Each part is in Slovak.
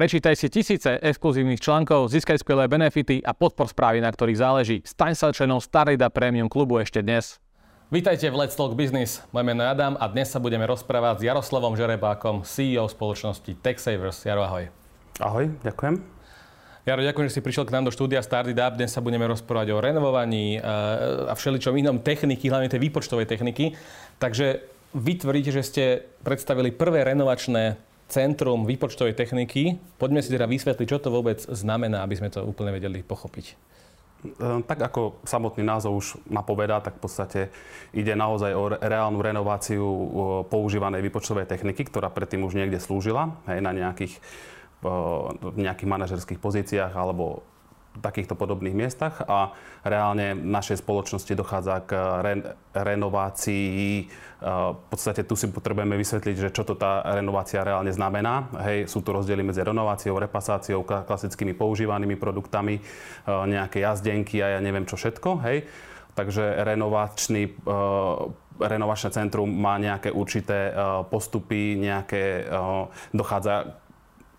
Prečítaj si tisíce exkluzívnych článkov, získaj skvelé benefity a podpor správy, na ktorých záleží. Staň sa členom Starida Premium klubu ešte dnes. Vítajte v Let's Talk Business. Moje meno je Adam a dnes sa budeme rozprávať s Jaroslavom Žerebákom, CEO spoločnosti TechSavers. Jaro, ahoj. Ahoj, ďakujem. Jaro, ďakujem, že si prišiel k nám do štúdia Started Up. Dnes sa budeme rozprávať o renovovaní eh, a všeličom inom techniky, hlavne tej výpočtovej techniky. Takže vy tvrdíte, že ste predstavili prvé renovačné centrum výpočtovej techniky. Poďme si teda vysvetliť, čo to vôbec znamená, aby sme to úplne vedeli pochopiť. Ehm, tak ako samotný názov už napovedá, tak v podstate ide naozaj o reálnu renováciu používanej výpočtovej techniky, ktorá predtým už niekde slúžila, hej, na nejakých, nejakých manažerských pozíciách alebo takýchto podobných miestach a reálne v našej spoločnosti dochádza k re- renovácii. V podstate tu si potrebujeme vysvetliť, že čo to tá renovácia reálne znamená. Hej, sú tu rozdiely medzi renováciou, repasáciou, klasickými používanými produktami, nejaké jazdenky a ja neviem čo všetko. Hej. Takže renovačný renovačné centrum má nejaké určité postupy, nejaké, dochádza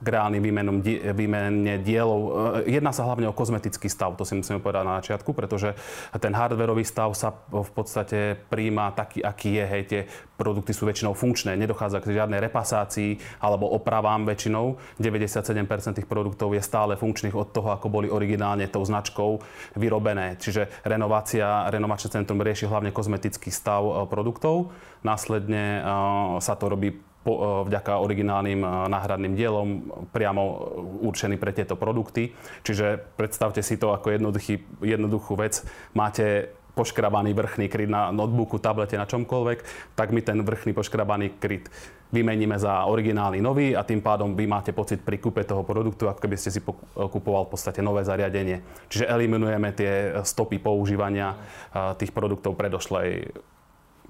k reálnym výmenom, výmene dielov. E, jedná sa hlavne o kozmetický stav, to si musíme povedať na začiatku, pretože ten hardwareový stav sa v podstate príjma taký, aký je. Hej, tie produkty sú väčšinou funkčné, nedochádza k žiadnej repasácii alebo opravám väčšinou. 97% tých produktov je stále funkčných od toho, ako boli originálne tou značkou vyrobené. Čiže renovácia, renovačné centrum rieši hlavne kozmetický stav e, produktov. Následne e, sa to robí po, e, vďaka originálnym e, náhradným dielom priamo určený pre tieto produkty. Čiže predstavte si to ako jednoduchú vec. Máte poškrabaný vrchný kryt na notebooku, tablete, na čomkoľvek, tak my ten vrchný poškrabaný kryt vymeníme za originálny nový a tým pádom vy máte pocit pri kúpe toho produktu, ako keby ste si kupoval v podstate nové zariadenie. Čiže eliminujeme tie stopy používania tých produktov predošlej,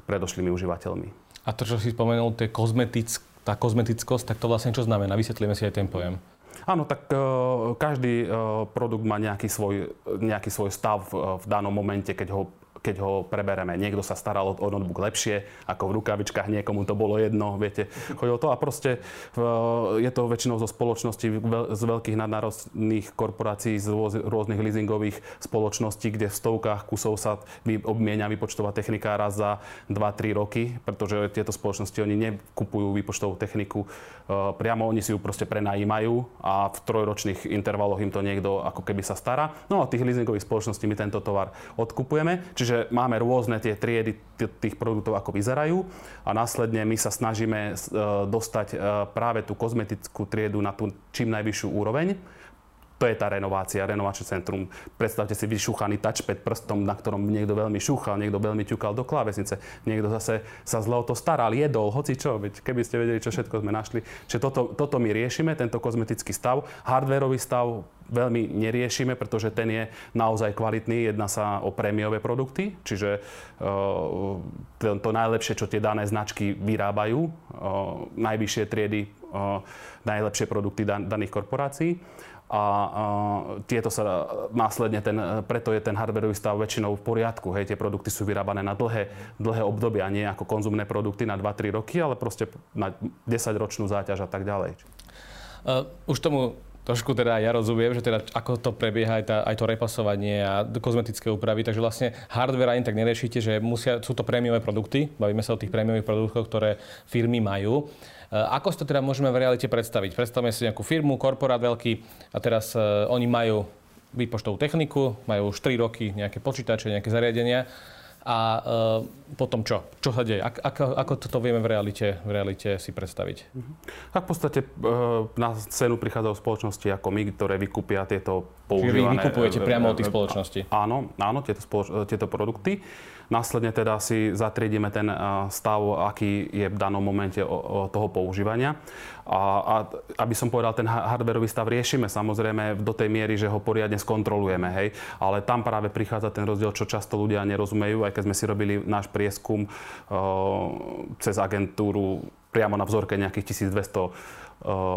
predošlými užívateľmi. A to, čo si spomenul, tie kozmetick, tá kozmetickosť, tak to vlastne čo znamená? Vysvetlíme si aj ten pojem. Áno, tak uh, každý uh, produkt má nejaký svoj, nejaký svoj stav uh, v danom momente, keď ho keď ho prebereme. Niekto sa staral o notebook lepšie, ako v rukavičkách, niekomu to bolo jedno, viete, chodilo to a proste je to väčšinou zo spoločností z veľkých nadnárodných korporácií, z rôznych leasingových spoločností, kde v stovkách kusov sa obmienia výpočtová technika raz za 2-3 roky, pretože tieto spoločnosti oni nekupujú výpočtovú techniku priamo, oni si ju proste prenajímajú a v trojročných intervaloch im to niekto ako keby sa stará. No a tých leasingových spoločností my tento tovar odkupujeme, čiže Čiže máme rôzne tie triedy tých produktov, ako vyzerajú a následne my sa snažíme e, dostať e, práve tú kozmetickú triedu na tú čím najvyššiu úroveň to je tá renovácia, renovačné centrum. Predstavte si vyšúchaný touchpad prstom, na ktorom niekto veľmi šúchal, niekto veľmi ťukal do klávesnice, niekto zase sa zle o to staral, jedol, hoci čo, veď keby ste vedeli, čo všetko sme našli. Čiže toto, toto my riešime, tento kozmetický stav. Hardwareový stav veľmi neriešime, pretože ten je naozaj kvalitný. Jedná sa o prémiové produkty, čiže uh, to, najlepšie, čo tie dané značky vyrábajú, uh, najvyššie triedy, uh, najlepšie produkty dan- daných korporácií a tieto sa následne, ten, preto je ten hardwareový stav väčšinou v poriadku. Hej, tie produkty sú vyrábané na dlhé, dlhé obdobia, nie ako konzumné produkty na 2-3 roky, ale proste na 10-ročnú záťaž a tak ďalej. Uh, už tomu trošku teda ja rozumiem, že teda ako to prebieha aj, tá, aj to repasovanie a kozmetické úpravy, takže vlastne hardware ani tak neriešite, že musia, sú to prémiové produkty, bavíme sa o tých prémiových produktoch, ktoré firmy majú. Eh, ako si to teda môžeme v realite predstaviť? Predstavme si nejakú firmu, korporát veľký a teraz uh, oni majú výpočtovú techniku, majú už 3 roky nejaké počítače, nejaké zariadenia a uh, potom čo? Čo sa deje? Ak, ako, ako toto vieme v realite, v realite si predstaviť? Tak v podstate uh, na scénu prichádzajú spoločnosti ako my, ktoré vykúpia tieto používané... Čiže vy vykupujete priamo od tých spoločností? Áno, áno, tieto, spoloč- tieto produkty. Následne teda si zatriedíme ten stav, aký je v danom momente toho používania. A, a aby som povedal, ten hardwareový stav riešime samozrejme do tej miery, že ho poriadne skontrolujeme, hej. Ale tam práve prichádza ten rozdiel, čo často ľudia nerozumejú, aj keď sme si robili náš prieskum cez agentúru priamo na vzorke nejakých 1200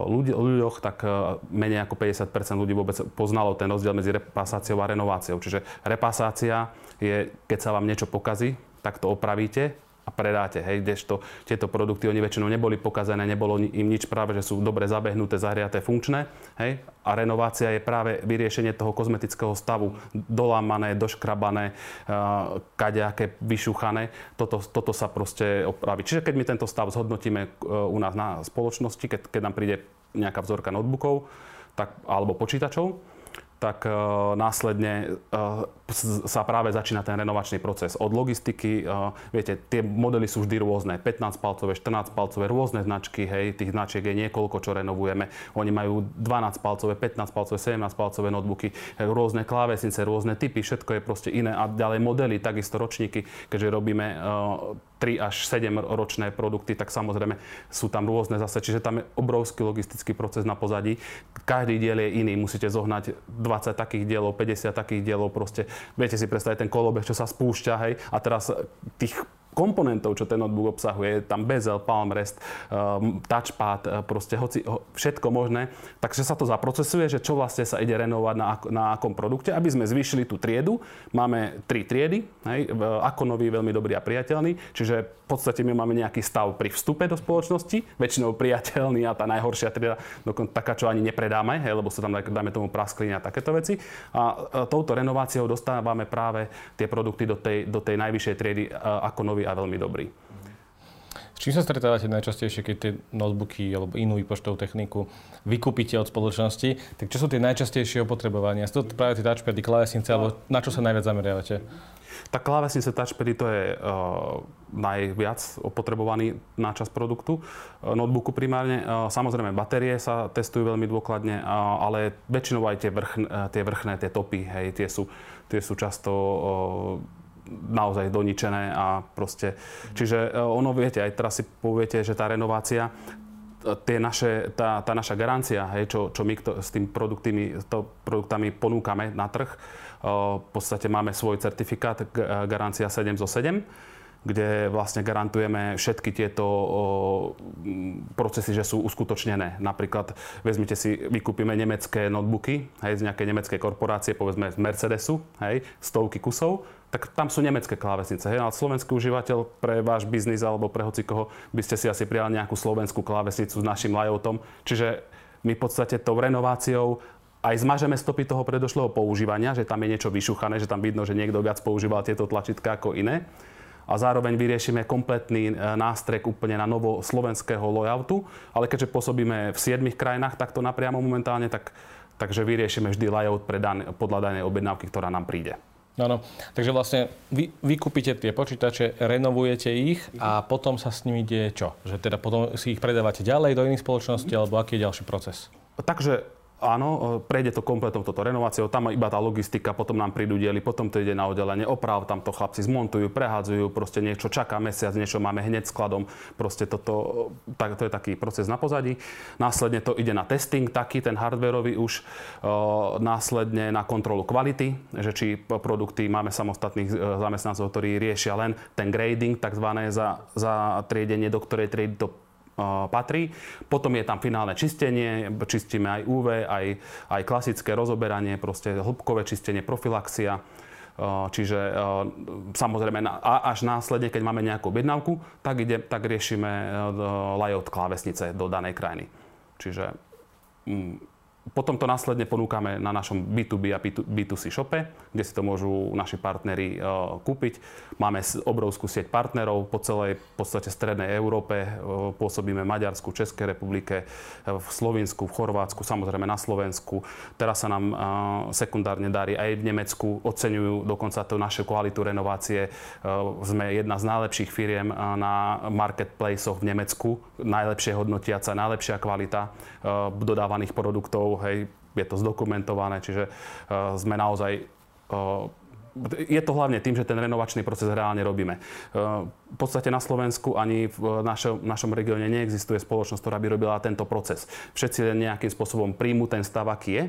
ľudí, ľuďoch, tak menej ako 50% ľudí vôbec poznalo ten rozdiel medzi repasáciou a renováciou. Čiže repasácia je, keď sa vám niečo pokazí, tak to opravíte a predáte. Hej, kdežto tieto produkty, oni väčšinou neboli pokazené, nebolo im nič práve, že sú dobre zabehnuté, zahriaté, funkčné. Hej, a renovácia je práve vyriešenie toho kozmetického stavu, dolámané, doškrabané, uh, kadejaké, vyšuchané. Toto, toto sa proste opraví. Čiže keď my tento stav zhodnotíme uh, u nás na spoločnosti, keď, keď nám príde nejaká vzorka notebookov tak, alebo počítačov, tak uh, následne uh, sa práve začína ten renovačný proces. Od logistiky, uh, viete, tie modely sú vždy rôzne. 15-palcové, 14-palcové, rôzne značky, hej, tých značiek je niekoľko, čo renovujeme. Oni majú 12-palcové, 15-palcové, 17-palcové notebooky, rôzne klávesnice, rôzne typy, všetko je proste iné. A ďalej modely, takisto ročníky, keďže robíme uh, 3 až 7 ročné produkty, tak samozrejme sú tam rôzne zase, čiže tam je obrovský logistický proces na pozadí. Každý diel je iný, musíte zohnať 20 takých dielov, 50 takých dielov, proste viete si predstaviť ten kolobeh, čo sa spúšťa, hej, a teraz tých komponentov, čo ten notebook obsahuje, tam bezel, palm rest, um, touchpad, uh, proste hoci, ho, všetko možné. Takže sa to zaprocesuje, že čo vlastne sa ide renovovať na, na akom produkte, aby sme zvýšili tú triedu. Máme tri triedy, hej, Akonový veľmi dobrý a priateľný, čiže v podstate my máme nejaký stav pri vstupe do spoločnosti, väčšinou priateľný a tá najhoršia trieda, dokonca taká, čo ani nepredáme, hej, lebo sa tam dáme tomu praskliny a takéto veci. A, a touto renováciou dostávame práve tie produkty do tej, do tej najvyššej triedy Akonový a veľmi dobrý. S čím sa stretávate najčastejšie, keď tie notebooky alebo inú výpočtovú techniku vykúpite od spoločnosti? Tak čo sú tie najčastejšie opotrebovania? Sú to práve tie touchpady, klávesnice, alebo na čo sa najviac zameriavate? Tak klávesnice touchpady to je uh, najviac opotrebovaný náčas produktu, uh, notebooku primárne. Uh, samozrejme batérie sa testujú veľmi dôkladne, uh, ale väčšinou aj tie, vrch, uh, tie vrchné, tie topy, hej, tie sú, tie sú často uh, naozaj doničené a proste... Čiže e, ono, viete, aj teraz si poviete, že tá renovácia, tie naše, tá, tá naša garancia, hej, čo, čo my to, s tým produktami, to produktami ponúkame na trh, e, v podstate máme svoj certifikát e, garancia 7 zo 7 kde vlastne garantujeme všetky tieto procesy, že sú uskutočnené. Napríklad vezmite si, vykúpime nemecké notebooky hej, z nejakej nemeckej korporácie, povedzme z Mercedesu, hej, stovky kusov, tak tam sú nemecké klávesnice. Hej, ale slovenský užívateľ pre váš biznis alebo pre hoci by ste si asi prijali nejakú slovenskú klávesnicu s našim layoutom. Čiže my v podstate tou renováciou aj zmažeme stopy toho predošlého používania, že tam je niečo vyšuchané, že tam vidno, že niekto viac používal tieto tlačítka ako iné a zároveň vyriešime kompletný e, nástrek úplne na novo slovenského layoutu, ale keďže pôsobíme v 7 krajinách takto napriamo momentálne, tak, takže vyriešime vždy layout pre dan- podľa danej objednávky, ktorá nám príde. Áno, takže vlastne vy, vy kúpite tie počítače, renovujete ich a potom sa s nimi deje čo? Že teda potom si ich predávate ďalej do iných spoločností, alebo aký je ďalší proces? Takže áno, prejde to kompletom toto renováciou, tam iba tá logistika, potom nám prídu diely, potom to ide na oddelenie oprav, tam to chlapci zmontujú, prehádzajú, proste niečo čaká mesiac, niečo máme hneď skladom, proste toto, tak, to je taký proces na pozadí. Následne to ide na testing, taký ten hardwareový už, o, následne na kontrolu kvality, že či produkty máme samostatných e, zamestnancov, ktorí riešia len ten grading, takzvané za, za triedenie, do ktorej triedy to patrí. Potom je tam finálne čistenie, čistíme aj UV, aj, aj klasické rozoberanie, proste hĺbkové čistenie, profilaxia. Čiže samozrejme až následne, keď máme nejakú objednávku, tak, ide, tak riešime layout klávesnice do danej krajiny. Čiže mm, potom to následne ponúkame na našom B2B a B2C shope, kde si to môžu naši partneri uh, kúpiť. Máme obrovskú sieť partnerov po celej v podstate strednej Európe. Uh, pôsobíme v Maďarsku, Českej republike, uh, v Slovensku, v Chorvátsku, samozrejme na Slovensku. Teraz sa nám sekundárne darí aj v Nemecku. Oceňujú dokonca tú našu kvalitu renovácie. Sme jedna z najlepších firiem na marketplaceoch v Nemecku. Najlepšie hodnotiaca, najlepšia kvalita dodávaných produktov hej, je to zdokumentované, čiže uh, sme naozaj uh, je to hlavne tým, že ten renovačný proces reálne robíme. V podstate na Slovensku ani v našom, našom regióne neexistuje spoločnosť, ktorá by robila tento proces. Všetci nejakým spôsobom príjmu ten stav, aký je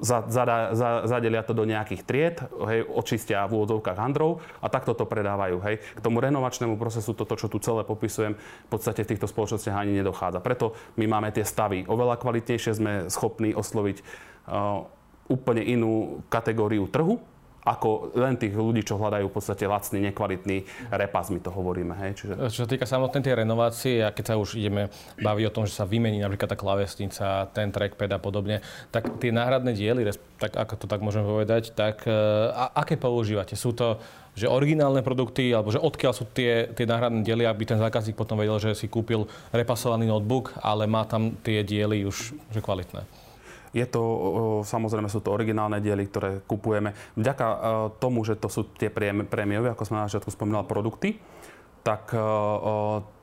zadelia to do nejakých tried, hej, očistia v úvodzovkách handrov a takto to predávajú. Hej. K tomu renovačnému procesu, toto, čo tu celé popisujem, v podstate v týchto spoločnostiach ani nedochádza. Preto my máme tie stavy oveľa kvalitnejšie, sme schopní osloviť uh, úplne inú kategóriu trhu, ako len tých ľudí, čo hľadajú v podstate lacný, nekvalitný repas, my to hovoríme. Hej? Čiže... Čo sa týka samotnej tej renovácie, a keď sa už ideme baviť o tom, že sa vymení napríklad tá klavesnica, ten trackpad a podobne, tak tie náhradné diely, tak ako to tak môžem povedať, tak a, aké používate? Sú to že originálne produkty, alebo že odkiaľ sú tie, tie náhradné diely, aby ten zákazník potom vedel, že si kúpil repasovaný notebook, ale má tam tie diely už že kvalitné. Je to, samozrejme sú to originálne diely, ktoré kupujeme. Vďaka tomu, že to sú tie prémiové, ako sme na začiatku spomínal, produkty, tak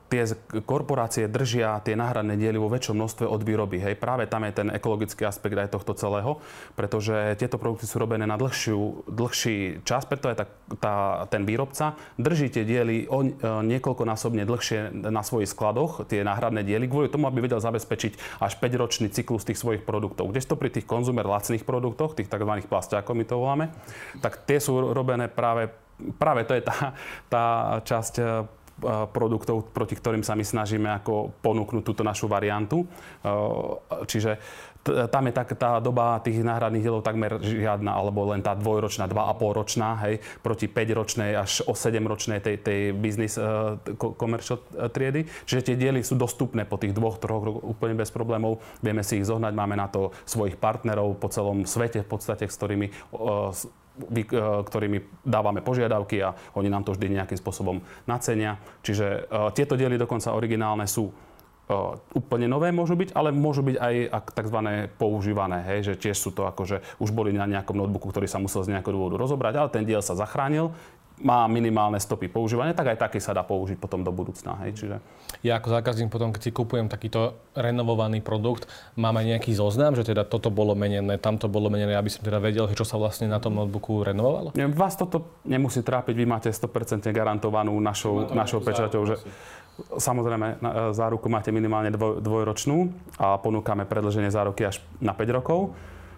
tie korporácie držia tie náhradné diely vo väčšom množstve od výroby. Hej. Práve tam je ten ekologický aspekt aj tohto celého, pretože tieto produkty sú robené na dlhšiu, dlhší čas, preto aj tá, tá, ten výrobca drží tie diely o, e, niekoľkonásobne dlhšie na svojich skladoch, tie náhradné diely, kvôli tomu, aby vedel zabezpečiť až 5-ročný cyklus tých svojich produktov. Kdežto pri tých konzumer lacných produktoch, tých tzv. plastiakov my to voláme, tak tie sú robené práve práve to je tá, tá časť e, produktov, proti ktorým sa my snažíme ako ponúknuť túto našu variantu. Čiže tam je tak, tá doba tých náhradných dielov takmer žiadna, alebo len tá dvojročná, 2,5 ročná, hej, proti 5-ročnej až o 7-ročnej tej, tej business uh, commercial triedy. Čiže tie diely sú dostupné po tých dvoch, troch rokoch úplne bez problémov. Vieme si ich zohnať, máme na to svojich partnerov po celom svete v podstate, s ktorými uh, ktorými dávame požiadavky a oni nám to vždy nejakým spôsobom nacenia. Čiže uh, tieto diely dokonca originálne sú uh, úplne nové môžu byť, ale môžu byť aj tzv. používané, hej, že tiež sú to ako, že už boli na nejakom notebooku, ktorý sa musel z nejakého dôvodu rozobrať, ale ten diel sa zachránil, má minimálne stopy používania, tak aj taký sa dá použiť potom do budúcna. Hej, čiže... Ja ako zákazník potom, keď si kupujem takýto renovovaný produkt, mám aj nejaký zoznam, že teda toto bolo menené, tamto bolo menené, aby som teda vedel, čo sa vlastne na tom notebooku renovovalo? Vás toto nemusí trápiť, vy máte 100% garantovanú našou, našou pečaťou, že Samozrejme, záruku máte minimálne dvoj, dvojročnú a ponúkame predlženie záruky až na 5 rokov.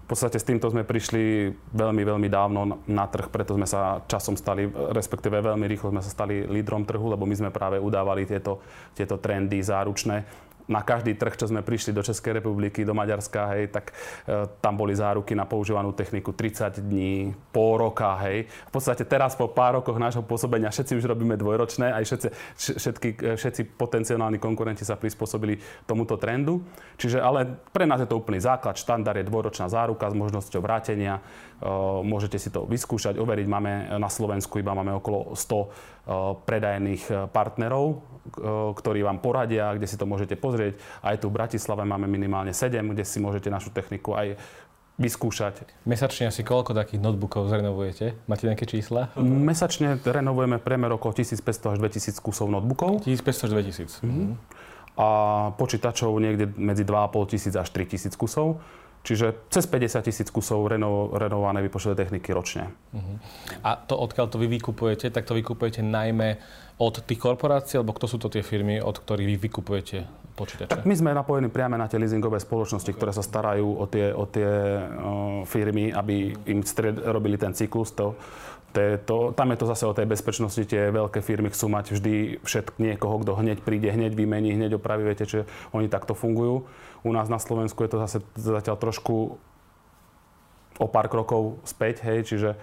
V podstate s týmto sme prišli veľmi, veľmi dávno na trh, preto sme sa časom stali, respektíve veľmi rýchlo sme sa stali lídrom trhu, lebo my sme práve udávali tieto, tieto trendy záručné na každý trh, čo sme prišli do Českej republiky, do Maďarska, hej, tak e, tam boli záruky na používanú techniku 30 dní, pol roka, hej. V podstate teraz po pár rokoch nášho pôsobenia všetci už robíme dvojročné, aj všetci, všetky, e, všetci potenciálni konkurenti sa prispôsobili tomuto trendu. Čiže ale pre nás je to úplný základ, štandard je dvojročná záruka s možnosťou vrátenia. E, môžete si to vyskúšať, overiť. Máme na Slovensku iba máme okolo 100 predajných partnerov, ktorí vám poradia, kde si to môžete pozrieť. Aj tu v Bratislave máme minimálne 7, kde si môžete našu techniku aj vyskúšať. Mesačne asi koľko takých notebookov zrenovujete? Máte nejaké čísla? Mesačne renovujeme priemer okolo 1500 až 2000 kusov notebookov. 1500 až 2000. Mm-hmm. A počítačov niekde medzi 2,5 tisíc až 3 tisíc kusov. Čiže cez 50 tisíc kusov reno, renovované vypočtové techniky ročne. Uh-huh. A to, odkiaľ to vy vykupujete, tak to vykupujete najmä od tých korporácií, alebo kto sú to tie firmy, od ktorých vy vykupujete počítače? Tak my sme napojení priame na tie leasingové spoločnosti, ktoré sa starajú o tie, o tie o, firmy, aby im stred, robili ten cyklus. To, to, to, tam je to zase o tej bezpečnosti. Tie veľké firmy chcú mať vždy všetk niekoho, kto hneď príde, hneď vymení, hneď opraví. Viete, že oni takto fungujú. U nás na Slovensku je to zase zatiaľ trošku o pár krokov späť, hej, čiže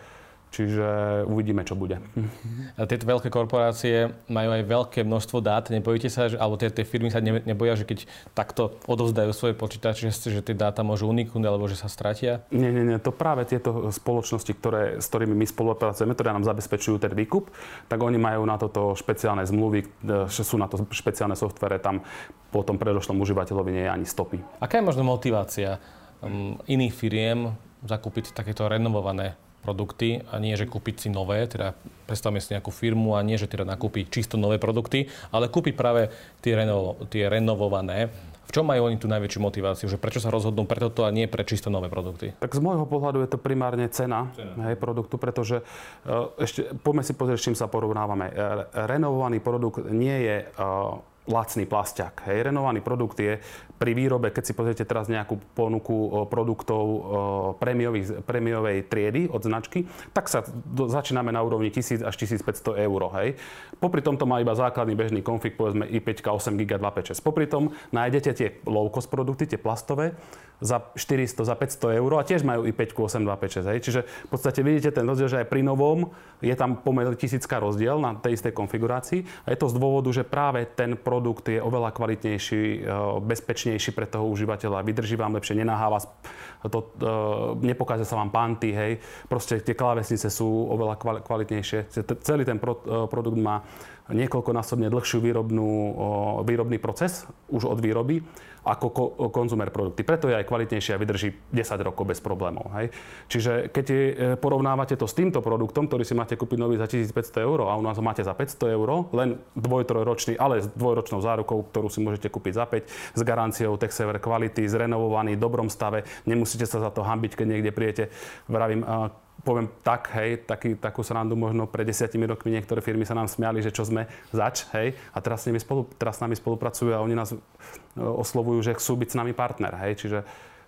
Čiže uvidíme, čo bude. A tieto veľké korporácie majú aj veľké množstvo dát. Nebojíte sa, že, alebo tie, tie firmy sa ne, neboja, že keď takto odovzdajú svoje počítače, že, že tie dáta môžu uniknúť alebo že sa stratia? Nie, nie, nie. To práve tieto spoločnosti, ktoré, s ktorými my spolupracujeme, ktoré nám zabezpečujú ten výkup, tak oni majú na toto špeciálne zmluvy, že sú na to špeciálne softvere, tam po tom predošlom užívateľovi nie je ani stopy. Aká je možno motivácia um, iných firiem zakúpiť takéto renovované produkty a nie, že kúpiť si nové, teda predstavme si nejakú firmu a nie, že teda nakúpiť čisto nové produkty, ale kúpiť práve tie, renovo, tie renovované. V čom majú oni tú najväčšiu motiváciu? Že prečo sa rozhodnú pre toto a nie pre čisto nové produkty? Tak z môjho pohľadu je to primárne cena, cena. Hej, produktu, pretože uh, ešte poďme si pozrieť, s čím sa porovnávame. Uh, renovovaný produkt nie je uh, lacný plasťak. Hej. Renovaný produkt je pri výrobe, keď si pozriete teraz nejakú ponuku produktov prémiovej triedy od značky, tak sa do, začíname na úrovni 1000 až 1500 eur. Hej. Popri tomto má iba základný bežný konfig, povedzme i5 8 GB 256. Popri tom nájdete tie low cost produkty, tie plastové, za 400, za 500 eur a tiež majú i5 8256. Hej. Čiže v podstate vidíte ten rozdiel, že aj pri novom je tam pomer tisícka rozdiel na tej istej konfigurácii a je to z dôvodu, že práve ten produkt je oveľa kvalitnejší, e, bezpečnejší pre toho užívateľa, vydrží vám lepšie, nenaháva, to, e, nepokáže sa vám panty, hej. Proste tie klávesnice sú oveľa kvalitnejšie. Celý ten e, produkt má niekoľkonásobne dlhšiu výrobnú, výrobný proces už od výroby ako ko- konzumer produkty. Preto je aj kvalitnejšie a vydrží 10 rokov bez problémov. Hej. Čiže keď je, porovnávate to s týmto produktom, ktorý si máte kúpiť nový za 1500 eur a u nás ho máte za 500 eur, len dvojtrojročný, ale s dvojročnou zárukou, ktorú si môžete kúpiť za 5, s garanciou Texever kvality, zrenovovaný, v dobrom stave, nemusíte sa za to hambiť, keď niekde prijete. Vravím, poviem tak, hej, taký, takú srandu možno pred desiatimi rokmi niektoré firmy sa nám smiali, že čo sme zač, hej, a teraz s, nimi spolu, teraz s nami spolupracujú a oni nás e, oslovujú, že chcú byť s nami partner, hej, čiže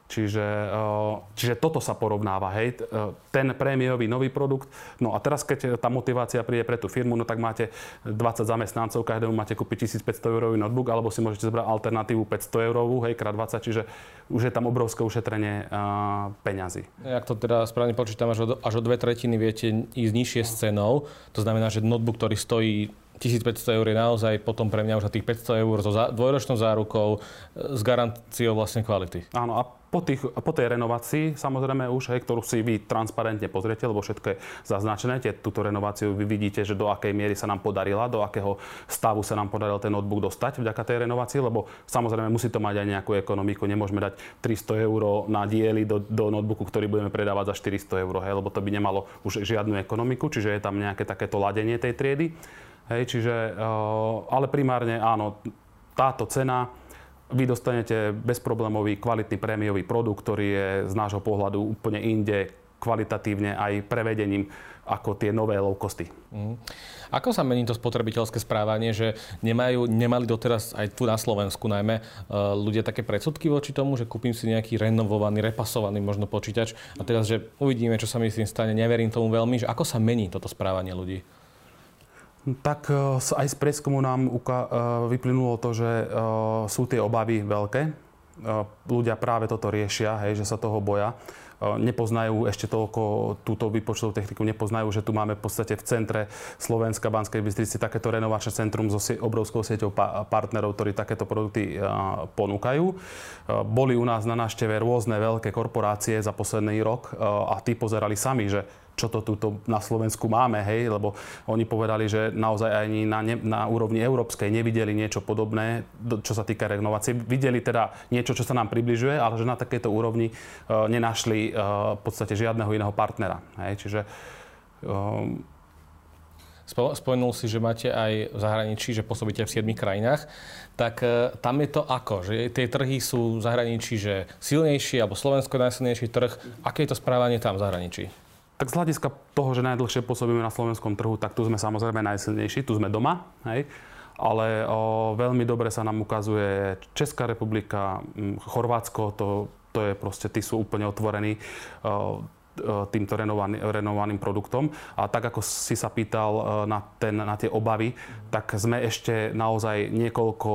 Čiže, eh, čiže toto sa porovnáva, hej, eh, ten prémiový nový produkt. No a teraz, keď tá motivácia príde pre tú firmu, no tak máte 20 zamestnancov, každému máte kúpiť 1500 eurový notebook, alebo si môžete zobrať alternatívu 500 eurovú, hej, krát 20, čiže už je tam obrovské ušetrenie uh, peňazí. Ak to teda správne počítam, až o, až o dve tretiny viete ísť nižšie s cenou, to znamená, že notebook, ktorý stojí 1500 eur je naozaj potom pre mňa už za tých 500 eur so dvojročnou zárukou s garanciou vlastne kvality. Áno, a po, tých, po tej renovácii, samozrejme už, hej, ktorú si vy transparentne pozriete, lebo všetko je zaznačené, tie, túto renováciu vy vidíte, že do akej miery sa nám podarila, do akého stavu sa nám podaril ten notebook dostať vďaka tej renovácii, lebo samozrejme musí to mať aj nejakú ekonomiku, nemôžeme dať 300 eur na diely do, do notebooku, ktorý budeme predávať za 400 eur, hej, lebo to by nemalo už žiadnu ekonomiku, čiže je tam nejaké takéto ladenie tej triedy. Hej, čiže, uh, ale primárne áno, táto cena, vy dostanete bezproblémový, kvalitný prémiový produkt, ktorý je z nášho pohľadu úplne inde, kvalitatívne aj prevedením ako tie nové low costy. Mm. Ako sa mení to spotrebiteľské správanie, že nemajú, nemali doteraz aj tu na Slovensku najmä uh, ľudia také predsudky voči tomu, že kúpim si nejaký renovovaný, repasovaný možno počítač a teraz, že uvidíme, čo sa mi s tým stane, neverím tomu veľmi, že ako sa mení toto správanie ľudí? Tak e, aj z prieskumu nám e, vyplynulo to, že e, sú tie obavy veľké. Ľudia práve toto riešia, hej, že sa toho boja. Nepoznajú ešte toľko túto výpočtovú techniku, nepoznajú, že tu máme v podstate v centre Slovenska, Banskej Bystrici takéto renovačné centrum so obrovskou sieťou partnerov, ktorí takéto produkty ponúkajú. Boli u nás na návšteve rôzne veľké korporácie za posledný rok a tí pozerali sami, že čo to tuto na Slovensku máme, hej, lebo oni povedali, že naozaj ani na, ne, na úrovni európskej nevideli niečo podobné, čo sa týka renovácie. Videli teda niečo, čo sa nám približuje, ale že na takejto úrovni uh, nenašli uh, v podstate žiadneho iného partnera. Hej, čiže um, Spomenul si, že máte aj v zahraničí, že pôsobíte v 7 krajinách. Tak e, tam je to ako? Že tie trhy sú v zahraničí že silnejšie, alebo Slovensko je najsilnejší trh. Aké je to správanie tam v zahraničí? Tak z hľadiska toho, že najdlhšie pôsobíme na slovenskom trhu, tak tu sme samozrejme najsilnejší, tu sme doma, hej. Ale o, veľmi dobre sa nám ukazuje Česká republika, Chorvátsko, to, to je proste, tí sú úplne otvorení. O, týmto renovaný, renovaným produktom. A tak ako si sa pýtal e, na, ten, na tie obavy, tak sme ešte naozaj niekoľko,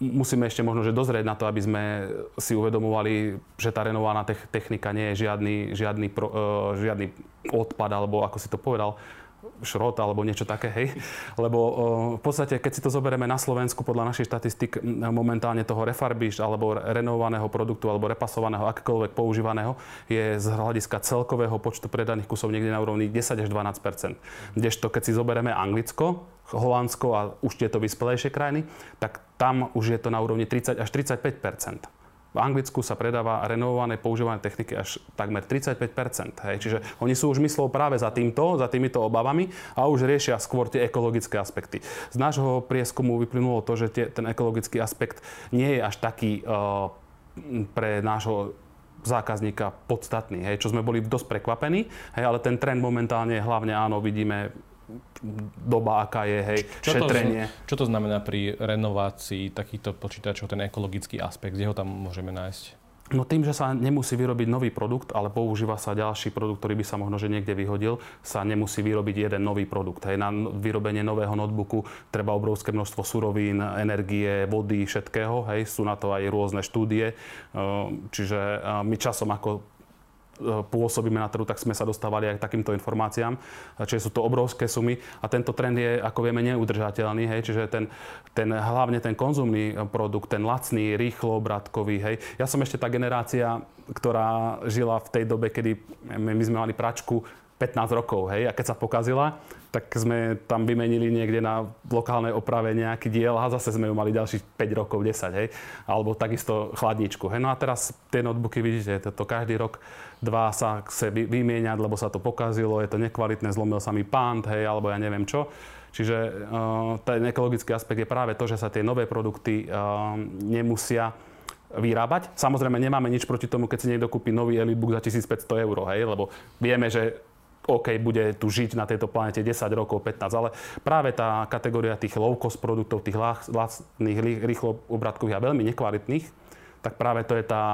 musíme ešte možno že dozrieť na to, aby sme si uvedomovali, že tá renovaná technika nie je žiadny, žiadny, pro, e, žiadny odpad, alebo ako si to povedal, šrot alebo niečo také, hej. Lebo v podstate, keď si to zoberieme na Slovensku, podľa našich štatistik momentálne toho refarbish alebo renovovaného produktu alebo repasovaného, akékoľvek používaného, je z hľadiska celkového počtu predaných kusov niekde na úrovni 10 až 12% Kdežto, keď si zoberieme Anglicko, Holandsko a už tieto vyspelejšie krajiny, tak tam už je to na úrovni 30 až 35 v Anglicku sa predáva renovované používané techniky až takmer 35 hej. Čiže oni sú už myslou práve za týmto, za týmito obavami a už riešia skôr tie ekologické aspekty. Z nášho prieskumu vyplynulo to, že tie, ten ekologický aspekt nie je až taký uh, pre nášho zákazníka podstatný, hej, čo sme boli dosť prekvapení, hej, ale ten trend momentálne hlavne áno, vidíme doba, aká je, hej, čo šetrenie. To, čo to znamená pri renovácii takýchto počítačov, ten ekologický aspekt, kde ho tam môžeme nájsť? No tým, že sa nemusí vyrobiť nový produkt, ale používa sa ďalší produkt, ktorý by sa možno že niekde vyhodil, sa nemusí vyrobiť jeden nový produkt. Hej. Na vyrobenie nového notebooku treba obrovské množstvo surovín, energie, vody, všetkého. Hej. Sú na to aj rôzne štúdie. Ehm, čiže my časom ako pôsobíme na trhu, tak sme sa dostávali aj k takýmto informáciám. Čiže sú to obrovské sumy a tento trend je, ako vieme, neudržateľný. Hej? Čiže ten, ten, hlavne ten konzumný produkt, ten lacný, rýchlo obratkový. Hej? Ja som ešte tá generácia, ktorá žila v tej dobe, kedy my sme mali pračku 15 rokov, hej, a keď sa pokazila, tak sme tam vymenili niekde na lokálnej oprave nejaký diel a zase sme ju mali ďalších 5 rokov, 10, hej, alebo takisto chladničku, hej. No a teraz tie notebooky, vidíte, to každý rok dva sa chce vymieňať, lebo sa to pokazilo, je to nekvalitné, zlomil sa mi pant, hej, alebo ja neviem čo. Čiže uh, ten ekologický aspekt je práve to, že sa tie nové produkty uh, nemusia vyrábať. Samozrejme, nemáme nič proti tomu, keď si niekto kúpi nový Elitebook za 1500 eur, hej, lebo vieme, že OK, bude tu žiť na tejto planete 10 rokov, 15, ale práve tá kategória tých low-cost produktov, tých lacných, rýchlo obratkových a veľmi nekvalitných, tak práve to je tá,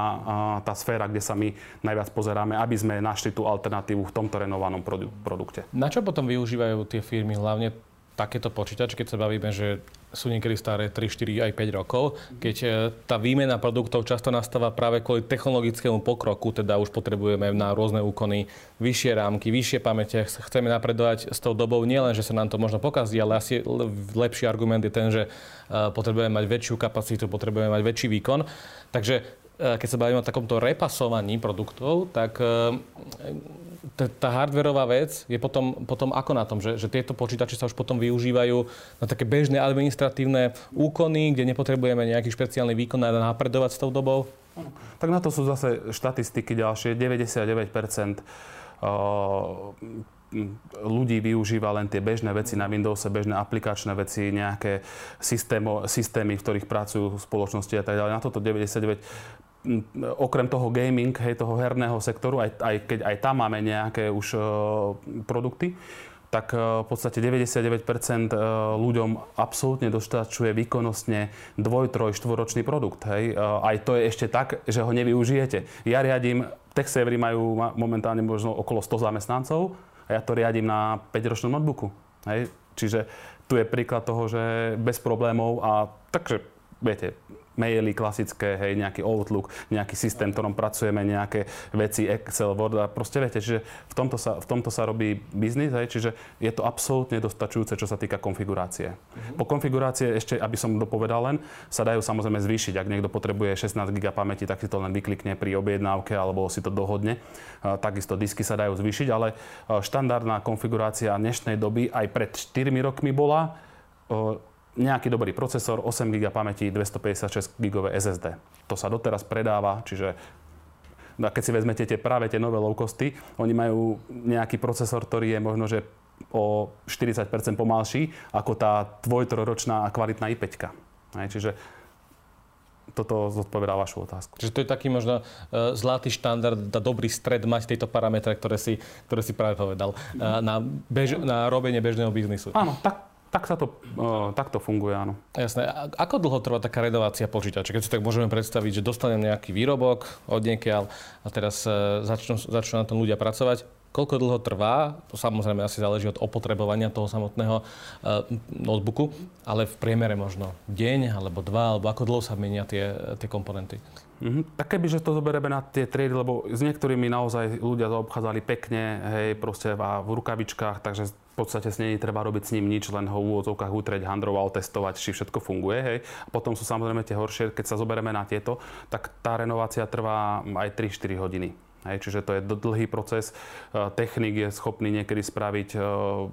tá sféra, kde sa my najviac pozeráme, aby sme našli tú alternatívu v tomto renovanom produkte. Na čo potom využívajú tie firmy hlavne takéto počítače, keď sa bavíme, že sú niekedy staré 3, 4 aj 5 rokov, keď e, tá výmena produktov často nastáva práve kvôli technologickému pokroku, teda už potrebujeme na rôzne úkony vyššie rámky, vyššie pamäte, chceme napredovať s tou dobou, nielen, že sa nám to možno pokazí, ale asi lepší argument je ten, že e, potrebujeme mať väčšiu kapacitu, potrebujeme mať väčší výkon. Takže e, keď sa bavíme o takomto repasovaní produktov, tak tá hardverová vec je potom, potom ako na tom, že, že tieto počítače sa už potom využívajú na také bežné administratívne úkony, kde nepotrebujeme nejaký špeciálny výkon a napredovať s tou dobou? Tak na to sú zase štatistiky ďalšie. 99% ľudí využíva len tie bežné veci na Windowse, bežné aplikačné veci, nejaké systémo, systémy, v ktorých pracujú spoločnosti a tak ďalej. Na toto 99 okrem toho gaming, hej, toho herného sektoru, aj, aj keď aj tam máme nejaké už uh, produkty, tak uh, v podstate 99% uh, ľuďom absolútne dostačuje výkonnostne dvoj, troj, štvoročný produkt. Hej. Aj to je ešte tak, že ho nevyužijete. Ja riadím, tech servery majú momentálne možno okolo 100 zamestnancov a ja to riadím na 5-ročnom notebooku. Hej. Čiže tu je príklad toho, že bez problémov a takže, viete, maily klasické, hej, nejaký Outlook, nejaký systém, ktorom pracujeme, nejaké veci, Excel, Word a proste viete, čiže v tomto sa, v tomto sa robí biznis, hej, čiže je to absolútne dostačujúce, čo sa týka konfigurácie. Mm-hmm. Po konfigurácie ešte, aby som dopovedal len, sa dajú samozrejme zvýšiť. Ak niekto potrebuje 16 GB pamäti, tak si to len vyklikne pri objednávke alebo si to dohodne. Takisto disky sa dajú zvýšiť, ale štandardná konfigurácia dnešnej doby aj pred 4 rokmi bola nejaký dobrý procesor, 8 GB pamäti, 256 GB SSD. To sa doteraz predáva, čiže no keď si vezmete tie, práve tie nové low costy, oni majú nejaký procesor, ktorý je možno, že o 40% pomalší ako tá dvojtroročná a kvalitná i5. Čiže toto zodpovedá vašu otázku. Čiže to je taký možno uh, zlatý štandard, da dobrý stred mať tieto parametre, ktoré si, ktoré si práve povedal, uh, na, bež, na robenie bežného biznisu. Áno, tak tak sa to, uh, tak to funguje, áno. Jasné. A ako dlho trvá taká renovácia počítača? Keď si tak môžeme predstaviť, že dostanem nejaký výrobok od niekiaľ a teraz uh, začnú, začnú na tom ľudia pracovať, koľko dlho trvá, to samozrejme asi záleží od opotrebovania toho samotného uh, notebooku, ale v priemere možno deň, alebo dva, alebo ako dlho sa menia tie, tie komponenty? Mm-hmm. Tak keby, že to zoberieme na tie triedy, lebo s niektorými naozaj ľudia zaobchádzali pekne, hej, proste a v rukavičkách, takže podstate s není treba robiť s ním nič, len ho v úvodzovkách utreť, handroval, testovať, či všetko funguje, hej. A potom sú samozrejme tie horšie, keď sa zoberieme na tieto, tak tá renovácia trvá aj 3-4 hodiny. Hej, čiže to je dlhý proces. E, technik je schopný niekedy spraviť e,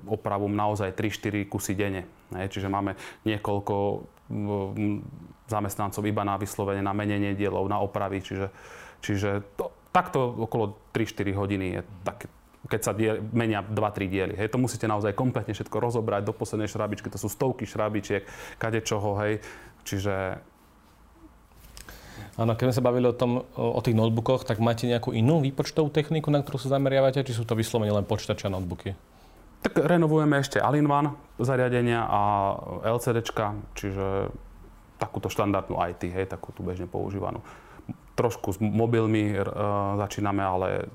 opravu naozaj 3-4 kusy denne. Hej, čiže máme niekoľko zamestnancov iba na vyslovene, na menenie dielov, na opravy. Čiže, čiže to, takto okolo 3-4 hodiny je tak, keď sa diel, menia 2-3 diely. Hej. To musíte naozaj kompletne všetko rozobrať do poslednej šrabičky. To sú stovky šrabičiek, kade čoho, hej. Čiže Áno, keď sme sa bavili o, tom, o, tých notebookoch, tak máte nejakú inú výpočtovú techniku, na ktorú sa zameriavate, či sú to vyslovene len počítače a notebooky? Tak renovujeme ešte All-in-One zariadenia a LCDčka, čiže takúto štandardnú IT, hej, takú tu bežne používanú. Trošku s mobilmi uh, začíname, ale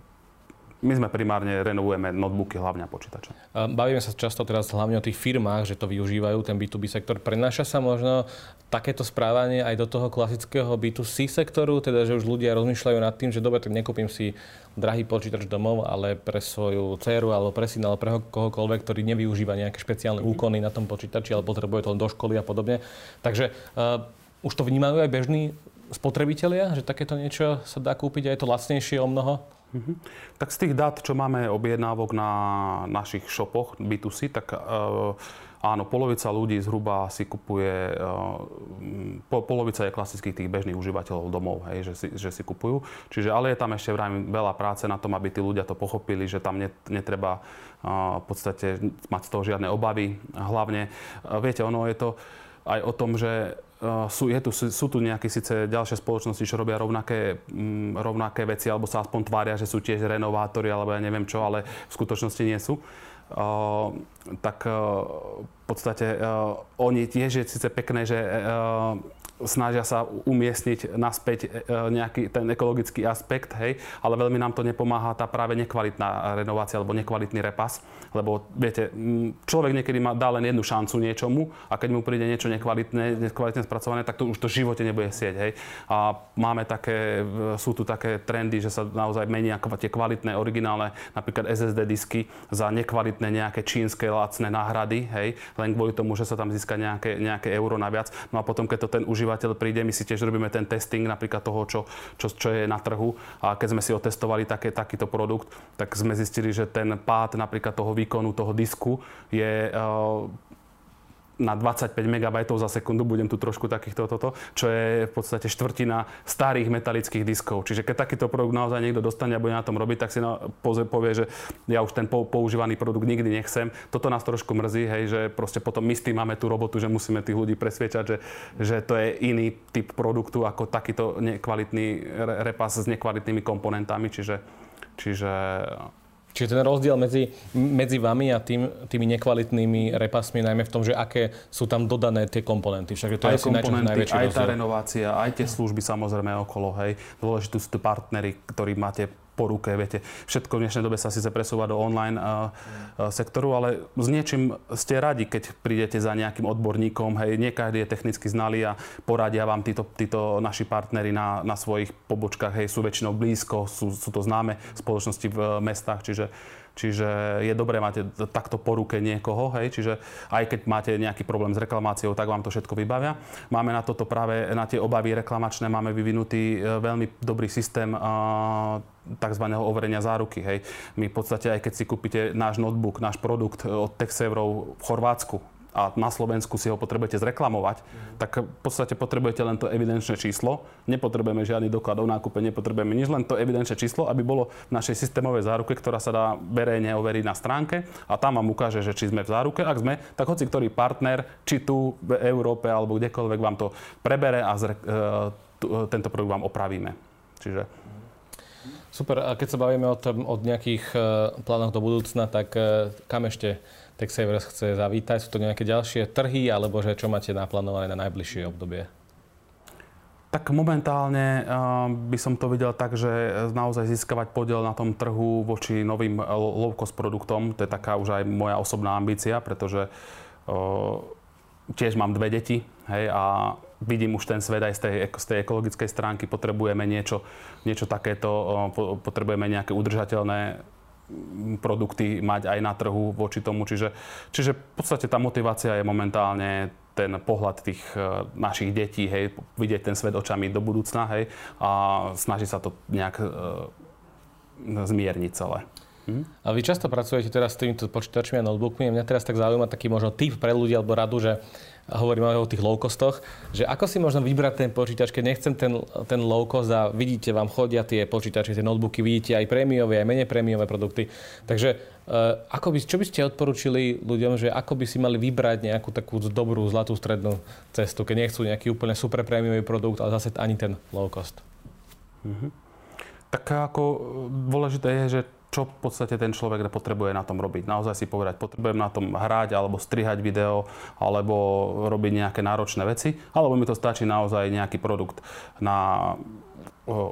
my sme primárne renovujeme notebooky, hlavne počítače. Bavíme sa často teraz hlavne o tých firmách, že to využívajú, ten B2B sektor. Prenáša sa možno takéto správanie aj do toho klasického B2C sektoru, teda že už ľudia rozmýšľajú nad tým, že dobre, tak nekúpim si drahý počítač domov, ale pre svoju dceru alebo pre syna alebo pre kohokoľvek, ktorý nevyužíva nejaké špeciálne úkony na tom počítači alebo potrebuje to do školy a podobne. Takže uh, už to vnímajú aj bežní spotrebitelia, že takéto niečo sa dá kúpiť a je to lacnejšie o mnoho? Mm-hmm. Tak z tých dát, čo máme objednávok na našich shopoch B2C, tak uh, áno, polovica ľudí zhruba si kupuje, uh, po, polovica je klasických tých bežných užívateľov domov, hej, že, si, že si kupujú. Čiže, ale je tam ešte vrajím veľa práce na tom, aby tí ľudia to pochopili, že tam net, netreba uh, v podstate mať z toho žiadne obavy. Hlavne, uh, viete, ono je to aj o tom, že Uh, sú, je tu, sú tu nejaké síce ďalšie spoločnosti, čo robia rovnaké, mm, rovnaké veci, alebo sa aspoň tvária, že sú tiež renovátori, alebo ja neviem čo, ale v skutočnosti nie sú. Uh, tak uh, podstate uh, oni tiež je síce pekné, že uh, snažia sa umiestniť naspäť e, nejaký ten ekologický aspekt, hej, ale veľmi nám to nepomáha tá práve nekvalitná renovácia alebo nekvalitný repas, lebo viete, človek niekedy má, dá len jednu šancu niečomu a keď mu príde niečo nekvalitné, nekvalitne spracované, tak to už to v živote nebude sieť, hej. A máme také, sú tu také trendy, že sa naozaj menia tie kvalitné, originálne, napríklad SSD disky za nekvalitné nejaké čínske lacné náhrady, hej, len kvôli tomu, že sa tam získa nejaké, nejaké euro naviac. No a potom, keď to ten užívateľ príde, my si tiež robíme ten testing napríklad toho, čo, čo, čo je na trhu a keď sme si otestovali také, takýto produkt, tak sme zistili, že ten pád napríklad toho výkonu, toho disku je uh, na 25 MB za sekundu, budem tu trošku takýchto toto, čo je v podstate štvrtina starých metalických diskov. Čiže keď takýto produkt naozaj niekto dostane a bude na tom robiť, tak si na, povie, že ja už ten používaný produkt nikdy nechcem. Toto nás trošku mrzí, hej, že proste potom my s tým máme tú robotu, že musíme tých ľudí presviečať, že, že to je iný typ produktu ako takýto nekvalitný repas s nekvalitnými komponentami. Čiže, čiže Čiže ten rozdiel medzi, medzi vami a tým, tými nekvalitnými repasmi najmä v tom, že aké sú tam dodané tie komponenty. Však to aj je asi komponenty, aj tá renovácia, aj tie služby samozrejme okolo, hej. Dôležité sú tí partnery, ktorí máte po ruke. Viete, všetko v dnešnej dobe sa síce presúva do online uh, sektoru, ale s niečím ste radi, keď prídete za nejakým odborníkom. Hej, nie každý je technicky znalý a poradia vám títo, títo naši partnery na, na svojich pobočkách. Hej, sú väčšinou blízko, sú, sú to známe spoločnosti v uh, mestách, čiže Čiže je dobré mať takto po ruke niekoho, hej, čiže aj keď máte nejaký problém s reklamáciou, tak vám to všetko vybavia. Máme na toto práve, na tie obavy reklamačné, máme vyvinutý e, veľmi dobrý systém tzv. overenia záruky. Hej. My v podstate, aj keď si kúpite náš notebook, náš produkt od TechSaverov v Chorvátsku, a na Slovensku si ho potrebujete zreklamovať, mm. tak v podstate potrebujete len to evidenčné číslo. Nepotrebujeme žiadny doklad o nákupe, nepotrebujeme nič, len to evidenčné číslo, aby bolo v našej systémovej záruke, ktorá sa dá verejne overiť na stránke a tam vám ukáže, že či sme v záruke. Ak sme, tak hoci ktorý partner, či tu v Európe alebo kdekoľvek vám to prebere a zre, e, tu, tento produkt vám opravíme. Čiže Super, a keď sa bavíme o, tom, o nejakých uh, plánoch do budúcna, tak kam ešte TechSavers chce zavítať? Sú to nejaké ďalšie trhy, alebo že čo máte naplánované na najbližšie obdobie? Tak momentálne uh, by som to videl tak, že naozaj získavať podiel na tom trhu voči novým low-cost produktom, to je taká už aj moja osobná ambícia, pretože uh, tiež mám dve deti hej, a vidím už ten svet aj z tej, z tej ekologickej stránky, potrebujeme niečo, niečo takéto, potrebujeme nejaké udržateľné produkty mať aj na trhu voči tomu. Čiže, čiže v podstate tá motivácia je momentálne ten pohľad tých uh, našich detí, hej, vidieť ten svet očami do budúcna, hej, a snaží sa to nejak uh, zmierniť celé. Hm? A vy často pracujete teraz s týmito počítačmi a notebookmi. Mňa teraz tak zaujíma taký možno tip pre ľudí alebo radu, že hovorím o tých low costoch, že ako si možno vybrať ten počítač, keď nechcem ten, ten low cost a vidíte, vám chodia tie počítače, tie notebooky, vidíte aj prémiové, aj menej prémiové produkty. Takže uh, ako by, čo by ste odporučili ľuďom, že ako by si mali vybrať nejakú takú dobrú, zlatú strednú cestu, keď nechcú nejaký úplne super prémiový produkt, ale zase ani ten low cost? Mm-hmm. Tak ako dôležité je, že čo v podstate ten človek potrebuje na tom robiť. Naozaj si povedať, potrebujem na tom hrať, alebo strihať video, alebo robiť nejaké náročné veci, alebo mi to stačí naozaj nejaký produkt na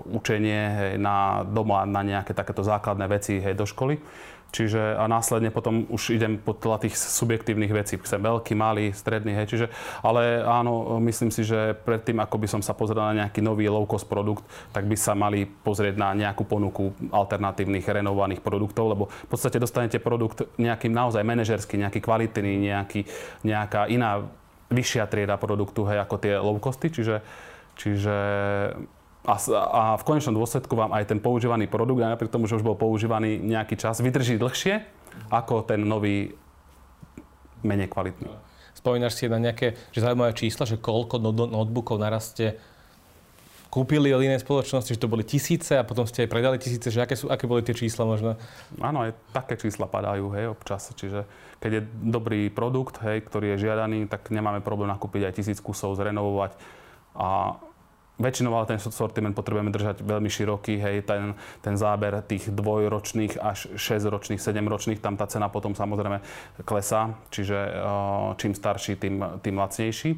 učenie, hej, na doma, na nejaké takéto základné veci hej, do školy. Čiže a následne potom už idem podľa tých subjektívnych vecí. Chcem veľký, malý, stredný, hej. Čiže, ale áno, myslím si, že predtým, ako by som sa pozrel na nejaký nový low-cost produkt, tak by sa mali pozrieť na nejakú ponuku alternatívnych renovovaných produktov, lebo v podstate dostanete produkt nejakým naozaj manažerský, nejaký kvalitný, nejaký, nejaká iná vyššia trieda produktu, hej, ako tie low-costy. Čiže, čiže a, a v konečnom dôsledku vám aj ten používaný produkt, aj napriek tomu, že už bol používaný nejaký čas, vydrží dlhšie ako ten nový menej kvalitný. Spomínaš si na nejaké že zaujímavé čísla, že koľko notebookov narastie kúpili od inej spoločnosti, že to boli tisíce a potom ste aj predali tisíce, že aké, sú, aké boli tie čísla možno? Áno, aj také čísla padajú, hej, občas. Čiže keď je dobrý produkt, hej, ktorý je žiadaný, tak nemáme problém nakúpiť aj tisíc kusov, zrenovovať a väčšinou ale ten sortiment potrebujeme držať veľmi široký, hej, ten, ten záber tých dvojročných až 6-ročných, 7-ročných, tam tá cena potom samozrejme klesá, čiže uh, čím starší, tým, tým lacnejší.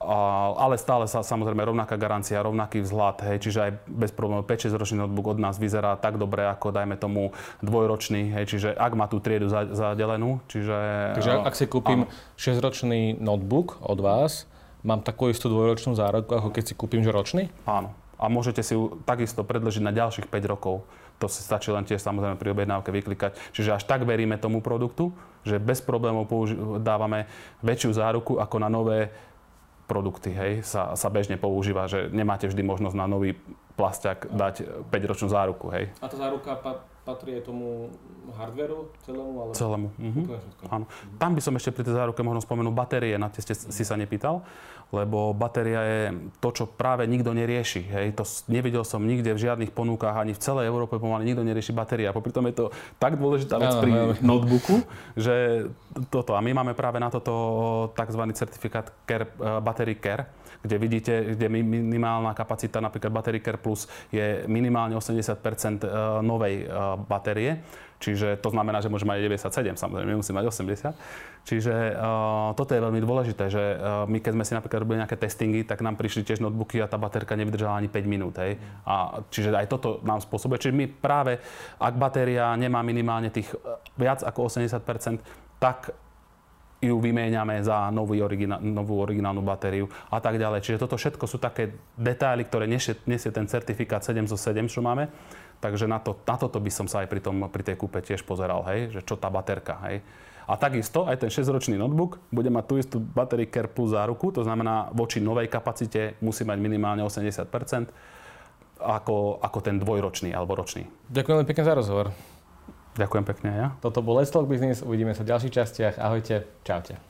Ale stále sa samozrejme rovnaká garancia, rovnaký vzhľad, hej, čiže aj bez problémov 5-6 ročný notebook od nás vyzerá tak dobre, ako dajme tomu dvojročný, hej, čiže ak má tú triedu zadelenú, čiže... Takže ak si kúpim 6-ročný notebook od vás, mám takú istú dvojročnú zárodku, ako keď si kúpim že ročný? Áno. A môžete si ju takisto predložiť na ďalších 5 rokov. To si stačí len tiež samozrejme pri objednávke vyklikať. Čiže až tak veríme tomu produktu, že bez problémov použi- dávame väčšiu záruku ako na nové produkty, hej, sa, sa bežne používa, že nemáte vždy možnosť na nový plasťak dať 5-ročnú záruku, hej. A tá záruka patrí aj tomu hardveru celému? Ale... Celému. Mhm. Áno. Tam by som ešte pri tej záruke možno spomenul batérie, na tie ste si sa nepýtal, lebo batéria je to, čo práve nikto nerieši. Hej. To nevidel som nikde v žiadnych ponúkach, ani v celej Európe pomaly nikto nerieši batéria. Popri tom je to tak dôležitá vec pri notebooku, že toto. A my máme práve na toto tzv. certifikát Care, uh, Battery Care, kde vidíte, kde minimálna kapacita napríklad Battery Care Plus je minimálne 80 e, novej e, batérie. Čiže to znamená, že môže mať 97, samozrejme, nemusí mať 80. Čiže uh, toto je veľmi dôležité, že uh, my keď sme si napríklad robili nejaké testingy, tak nám prišli tiež notebooky a tá baterka nevydržala ani 5 minút. Hej. A, čiže aj toto nám spôsobuje. Čiže my práve, ak batéria nemá minimálne tých viac ako 80% tak ju vymieňame za nový originál, novú originálnu batériu a tak ďalej. Čiže toto všetko sú také detaily, ktoré nesie, nesie ten certifikát 7 zo 7, čo máme. Takže na, to, na toto by som sa aj pri, tom, pri tej kúpe tiež pozeral, hej, že čo tá baterka, hej. A takisto aj ten 6-ročný notebook bude mať tú istú battery care plus záruku, to znamená voči novej kapacite musí mať minimálne 80 ako, ako ten dvojročný alebo ročný. Ďakujem pekne za rozhovor. Ďakujem pekne ja. Toto bol Let's Talk Business, uvidíme sa v ďalších častiach. Ahojte, čaute.